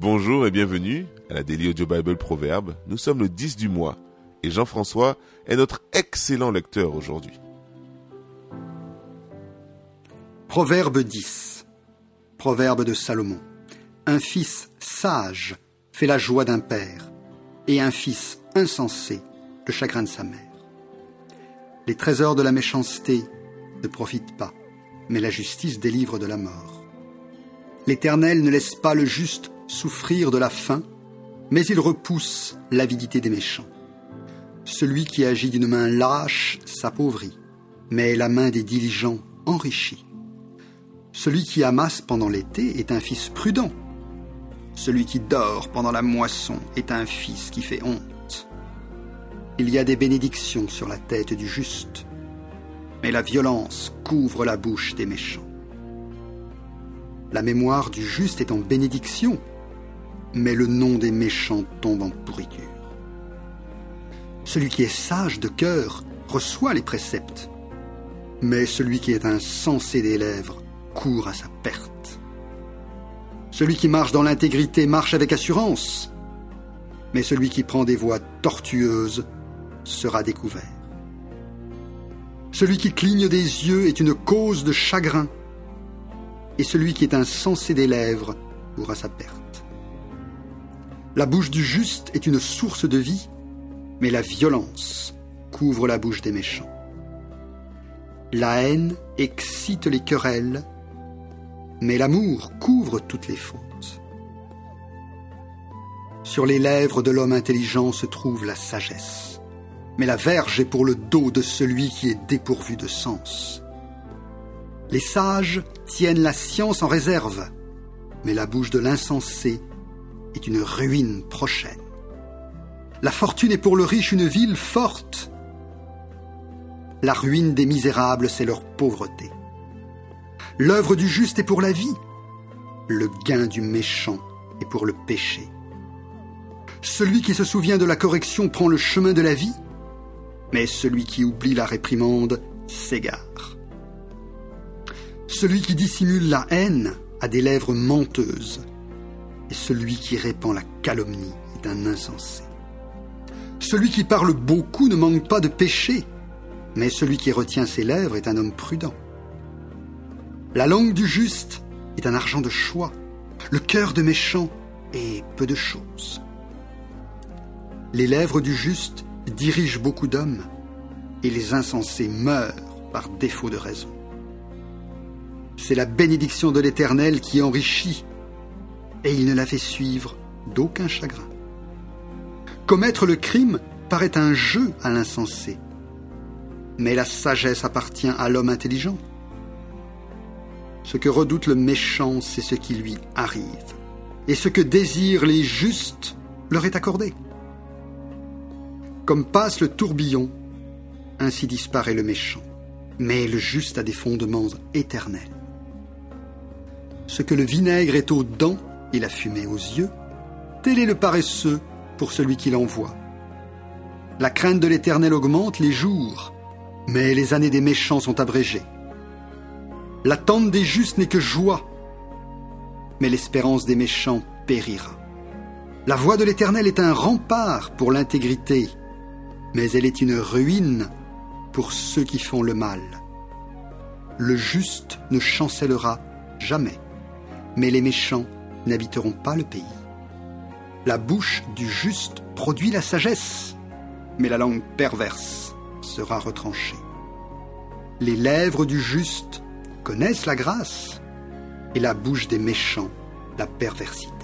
Bonjour et bienvenue à la Daily Audio Bible Proverbe. Nous sommes le 10 du mois et Jean-François est notre excellent lecteur aujourd'hui. Proverbe 10. Proverbe de Salomon. Un fils sage fait la joie d'un père, et un fils insensé le chagrin de sa mère. Les trésors de la méchanceté ne profitent pas, mais la justice délivre de la mort. L'Éternel ne laisse pas le juste souffrir de la faim, mais il repousse l'avidité des méchants. Celui qui agit d'une main lâche s'appauvrit, mais la main des diligents enrichit. Celui qui amasse pendant l'été est un fils prudent. Celui qui dort pendant la moisson est un fils qui fait honte. Il y a des bénédictions sur la tête du juste, mais la violence couvre la bouche des méchants. La mémoire du juste est en bénédiction, mais le nom des méchants tombe en pourriture. Celui qui est sage de cœur reçoit les préceptes, mais celui qui est insensé des lèvres court à sa perte. Celui qui marche dans l'intégrité marche avec assurance, mais celui qui prend des voies tortueuses sera découvert. Celui qui cligne des yeux est une cause de chagrin, et celui qui est insensé des lèvres court à sa perte. La bouche du juste est une source de vie, mais la violence couvre la bouche des méchants. La haine excite les querelles, mais l'amour couvre toutes les fautes. Sur les lèvres de l'homme intelligent se trouve la sagesse, mais la verge est pour le dos de celui qui est dépourvu de sens. Les sages tiennent la science en réserve, mais la bouche de l'insensé une ruine prochaine. La fortune est pour le riche une ville forte. La ruine des misérables, c'est leur pauvreté. L'œuvre du juste est pour la vie. Le gain du méchant est pour le péché. Celui qui se souvient de la correction prend le chemin de la vie, mais celui qui oublie la réprimande s'égare. Celui qui dissimule la haine a des lèvres menteuses et celui qui répand la calomnie est un insensé. Celui qui parle beaucoup ne manque pas de péché, mais celui qui retient ses lèvres est un homme prudent. La langue du juste est un argent de choix, le cœur de méchant est peu de choses. Les lèvres du juste dirigent beaucoup d'hommes, et les insensés meurent par défaut de raison. C'est la bénédiction de l'Éternel qui enrichit et il ne la fait suivre d'aucun chagrin. Commettre le crime paraît un jeu à l'insensé, mais la sagesse appartient à l'homme intelligent. Ce que redoute le méchant, c'est ce qui lui arrive, et ce que désirent les justes leur est accordé. Comme passe le tourbillon, ainsi disparaît le méchant, mais le juste a des fondements éternels. Ce que le vinaigre est aux dents, et la fumée aux yeux, tel est le paresseux pour celui qui l'envoie. La crainte de l'Éternel augmente les jours, mais les années des méchants sont abrégées. L'attente des justes n'est que joie, mais l'espérance des méchants périra. La voix de l'Éternel est un rempart pour l'intégrité, mais elle est une ruine pour ceux qui font le mal. Le juste ne chancellera jamais, mais les méchants n'habiteront pas le pays. La bouche du juste produit la sagesse, mais la langue perverse sera retranchée. Les lèvres du juste connaissent la grâce, et la bouche des méchants la perversité.